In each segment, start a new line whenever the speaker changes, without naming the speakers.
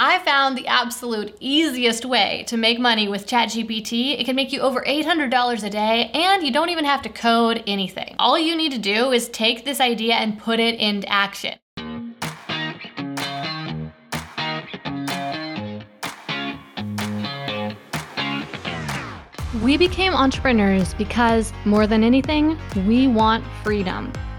I found the absolute easiest way to make money with ChatGPT. It can make you over $800 a day, and you don't even have to code anything. All you need to do is take this idea and put it into action. We became entrepreneurs because, more than anything, we want freedom.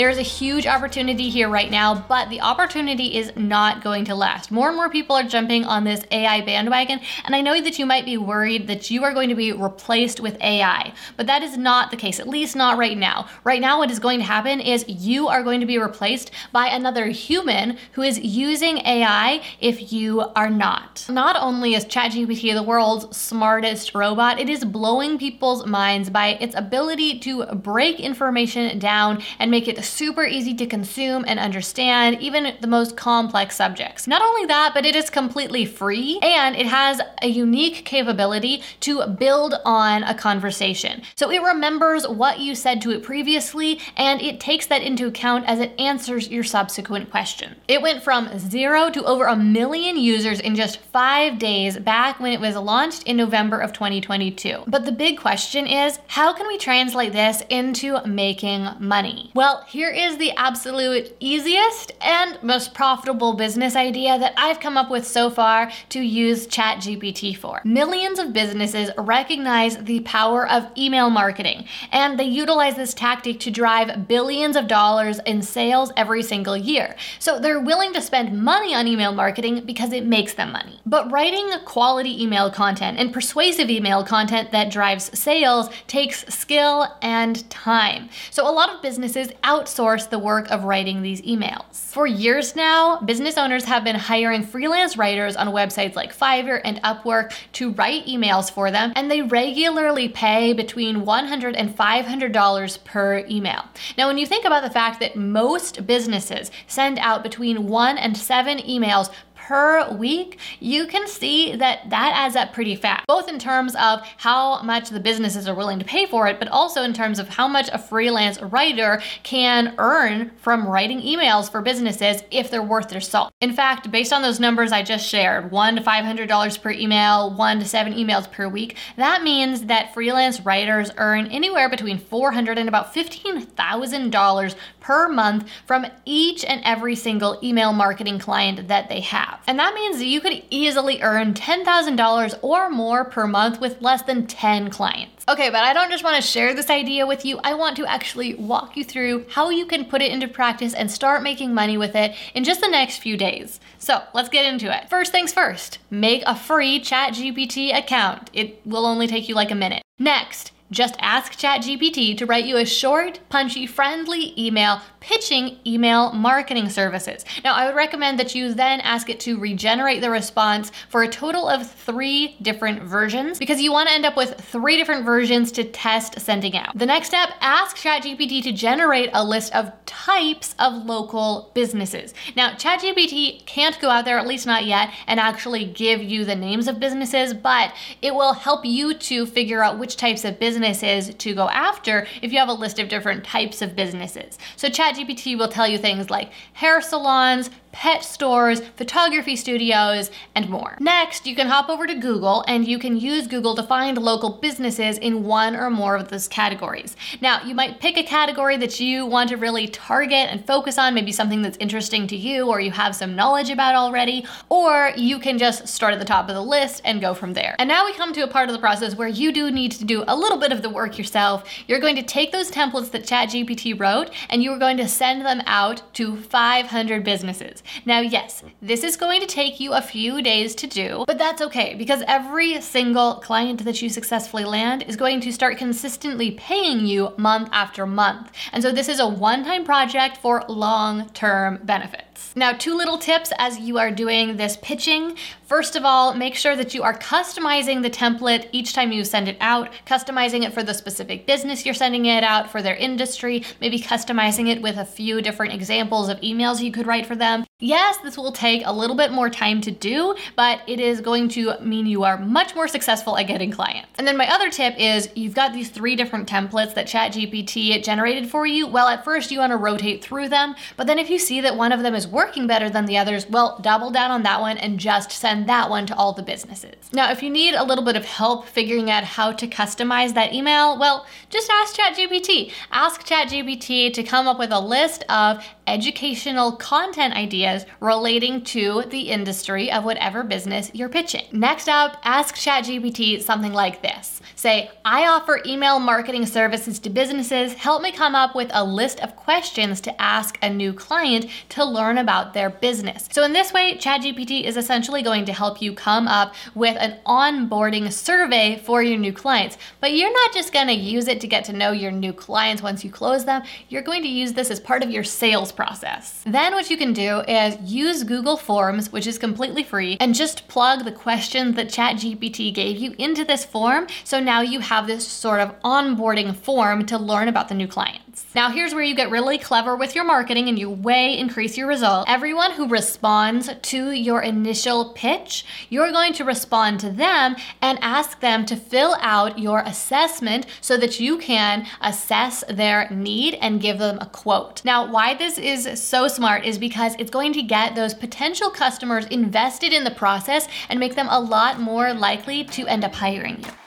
There is a huge opportunity here right now, but the opportunity is not going to last. More and more people are jumping on this AI bandwagon, and I know that you might be worried that you are going to be replaced with AI, but that is not the case, at least not right now. Right now, what is going to happen is you are going to be replaced by another human who is using AI if you are not. Not only is ChatGPT the world's smartest robot, it is blowing people's minds by its ability to break information down and make it super easy to consume and understand, even the most complex subjects. Not only that, but it is completely free and it has a unique capability to build on a conversation. So it remembers what you said to it previously and it takes that into account as it answers your subsequent question. It went from zero to over a million users in just five days back when it was launched in November of 2022. But the big question is how can we translate this into making money? Well, here is the absolute easiest and most profitable business idea that I've come up with so far to use ChatGPT for. Millions of businesses recognize the power of email marketing, and they utilize this tactic to drive billions of dollars in sales every single year. So they're willing to spend money on email marketing because it makes them money. But writing quality email content and persuasive email content that drives sales takes skill and time. So a lot of businesses out outsource the work of writing these emails. For years now, business owners have been hiring freelance writers on websites like Fiverr and Upwork to write emails for them, and they regularly pay between $100 and $500 per email. Now, when you think about the fact that most businesses send out between one and seven emails per week, you can see that that adds up pretty fast, both in terms of how much the businesses are willing to pay for it, but also in terms of how much a freelance writer can earn from writing emails for businesses if they're worth their salt. In fact, based on those numbers I just shared, one to $500 per email, one to seven emails per week, that means that freelance writers earn anywhere between 400 and about $15,000 per month from each and every single email marketing client that they have. And that means that you could easily earn $10,000 or more per month with less than 10 clients. Okay, but I don't just want to share this idea with you. I want to actually walk you through how you can put it into practice and start making money with it in just the next few days. So let's get into it. First things first, make a free ChatGPT account. It will only take you like a minute. Next, just ask ChatGPT to write you a short, punchy, friendly email pitching email marketing services. Now, I would recommend that you then ask it to regenerate the response for a total of three different versions because you want to end up with three different versions to test sending out. The next step, ask ChatGPT to generate a list of types of local businesses. Now, ChatGPT can't go out there, at least not yet, and actually give you the names of businesses, but it will help you to figure out which types of businesses businesses to go after if you have a list of different types of businesses. So ChatGPT will tell you things like hair salons, pet stores, photography studios, and more. Next, you can hop over to Google and you can use Google to find local businesses in one or more of those categories. Now, you might pick a category that you want to really target and focus on, maybe something that's interesting to you or you have some knowledge about already, or you can just start at the top of the list and go from there. And now we come to a part of the process where you do need to do a little bit of the work yourself. You're going to take those templates that ChatGPT wrote and you are going to send them out to 500 businesses. Now, yes, this is going to take you a few days to do, but that's okay because every single client that you successfully land is going to start consistently paying you month after month. And so this is a one time project for long term benefits. Now, two little tips as you are doing this pitching. First of all, make sure that you are customizing the template each time you send it out, customizing it for the specific business you're sending it out, for their industry, maybe customizing it with a few different examples of emails you could write for them. Yes, this will take a little bit more time to do, but it is going to mean you are much more successful at getting clients. And then my other tip is you've got these three different templates that ChatGPT generated for you. Well, at first you want to rotate through them, but then if you see that one of them is working better than the others, well, double down on that one and just send that one to all the businesses. Now, if you need a little bit of help figuring out how to customize that email, well, just ask ChatGPT. Ask ChatGPT to come up with a list of educational content ideas relating to the industry of whatever business you're pitching. Next up, ask ChatGPT something like this. Say, I offer email marketing services to businesses. Help me come up with a list of questions to ask a new client to learn about their business. So, in this way, ChatGPT is essentially going to help you come up with an onboarding survey for your new clients. But you're not just going to use it to get to know your new clients once you close them, you're going to use this as part of your sales process. Then what you can do is use Google Forms, which is completely free, and just plug the questions that ChatGPT gave you into this form. So now you have this sort of onboarding form to learn about the new clients. Now here's where you get really clever with your marketing and you way increase your result. Everyone who responds to your initial pitch, you're going to respond to them and ask them to fill out your assessment so that you can assess their need and give them a quote. Now, why this is is so smart is because it's going to get those potential customers invested in the process and make them a lot more likely to end up hiring you.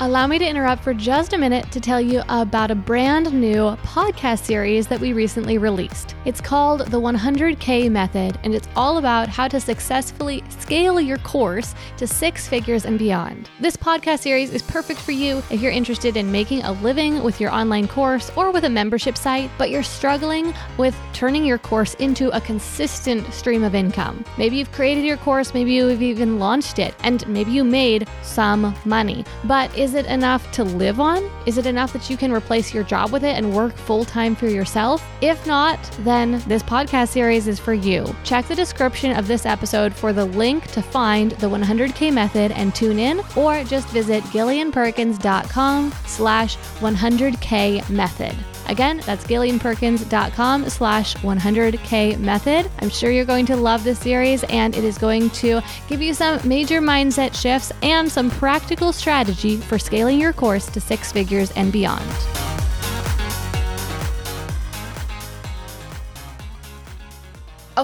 Allow me to interrupt for just a minute to tell you about a brand new podcast series that we recently released. It's called The 100K Method, and it's all about how to successfully scale your course to six figures and beyond. This podcast series is perfect for you if you're interested in making a living with your online course or with a membership site, but you're struggling with turning your course into a consistent stream of income. Maybe you've created your course, maybe you've even launched it, and maybe you made some money, but is it enough to live on? Is it enough that you can replace your job with it and work full time for yourself? If not, then this podcast series is for you. Check the description of this episode for the link to find the 100K method and tune in, or just visit gillianperkins.com slash 100K method. Again, that's gillianperkins.com slash 100k method. I'm sure you're going to love this series and it is going to give you some major mindset shifts and some practical strategy for scaling your course to six figures and beyond.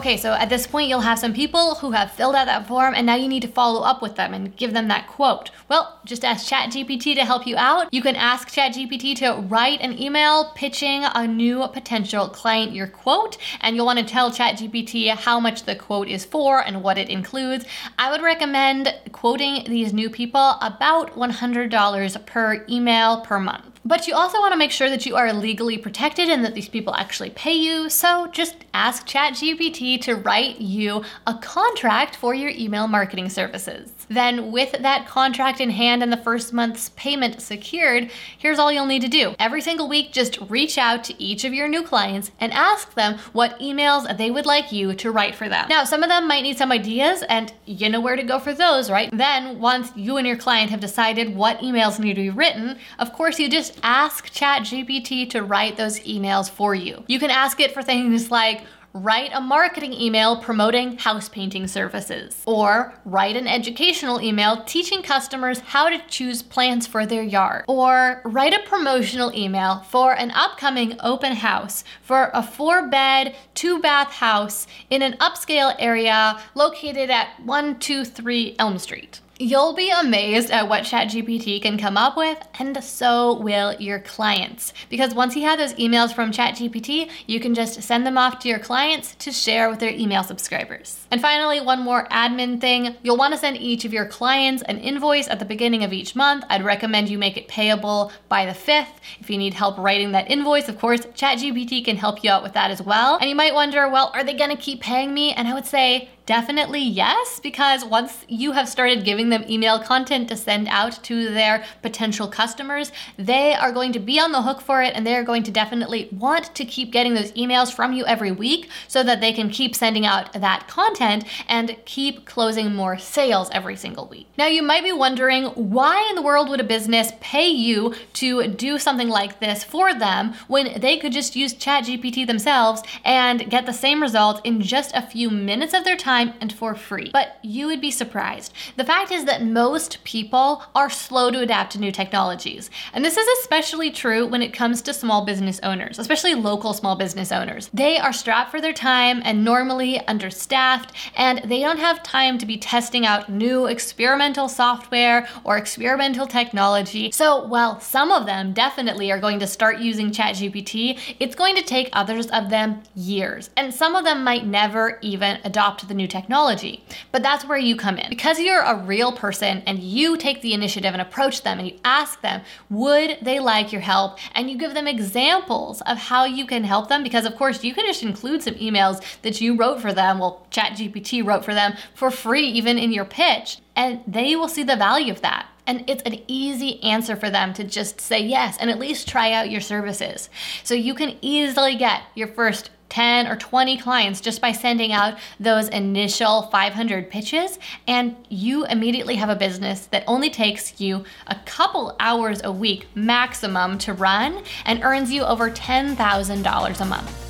Okay, so at this point, you'll have some people who have filled out that form, and now you need to follow up with them and give them that quote. Well, just ask ChatGPT to help you out. You can ask ChatGPT to write an email pitching a new potential client your quote, and you'll want to tell ChatGPT how much the quote is for and what it includes. I would recommend quoting these new people about $100 per email per month. But you also want to make sure that you are legally protected and that these people actually pay you. So just ask ChatGPT to write you a contract for your email marketing services. Then, with that contract in hand and the first month's payment secured, here's all you'll need to do. Every single week, just reach out to each of your new clients and ask them what emails they would like you to write for them. Now, some of them might need some ideas, and you know where to go for those, right? Then, once you and your client have decided what emails need to be written, of course, you just ask ChatGPT to write those emails for you. You can ask it for things like, write a marketing email promoting house painting services, or write an educational email teaching customers how to choose plants for their yard, or write a promotional email for an upcoming open house for a four bed, two bath house in an upscale area located at 123 Elm Street. You'll be amazed at what ChatGPT can come up with, and so will your clients. Because once you have those emails from ChatGPT, you can just send them off to your clients to share with their email subscribers. And finally, one more admin thing you'll want to send each of your clients an invoice at the beginning of each month. I'd recommend you make it payable by the 5th. If you need help writing that invoice, of course, ChatGPT can help you out with that as well. And you might wonder, well, are they going to keep paying me? And I would say, Definitely yes, because once you have started giving them email content to send out to their potential customers, they are going to be on the hook for it and they're going to definitely want to keep getting those emails from you every week so that they can keep sending out that content and keep closing more sales every single week. Now, you might be wondering why in the world would a business pay you to do something like this for them when they could just use ChatGPT themselves and get the same result in just a few minutes of their time and for free. But you would be surprised. The fact is that most people are slow to adapt to new technologies. And this is especially true when it comes to small business owners, especially local small business owners. They are strapped for their time and normally understaffed, and they don't have time to be testing out new experimental software or experimental technology. So, while some of them definitely are going to start using ChatGPT, it's going to take others of them years. And some of them might never even adopt the new technology. But that's where you come in. Because you're a real person and you take the initiative and approach them and you ask them, would they like your help? And you give them examples of how you can help them. Because, of course, you can just include some emails that you wrote for them, well, ChatGPT wrote for them for free, even in your pitch, and they will see the value of that. And it's an easy answer for them to just say yes and at least try out your services. So you can easily get your first 10 or 20 clients just by sending out those initial 500 pitches, and you immediately have a business that only takes you a couple hours a week maximum to run and earns you over $10,000 a month.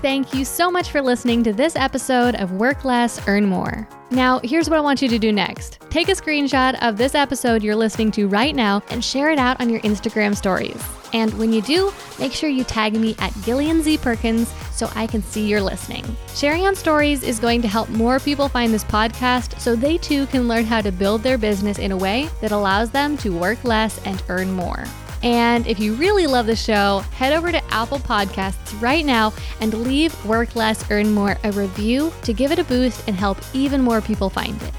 Thank you so much for listening to this episode of Work Less, Earn More. Now, here's what I want you to do next take a screenshot of this episode you're listening to right now and share it out on your Instagram stories. And when you do, make sure you tag me at Gillian Z Perkins so I can see you're listening. Sharing on stories is going to help more people find this podcast so they too can learn how to build their business in a way that allows them to work less and earn more. And if you really love the show, head over to Apple Podcasts right now and leave Work Less, Earn More a review to give it a boost and help even more people find it.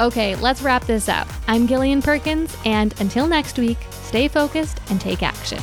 Okay, let's wrap this up. I'm Gillian Perkins, and until next week, stay focused and take action.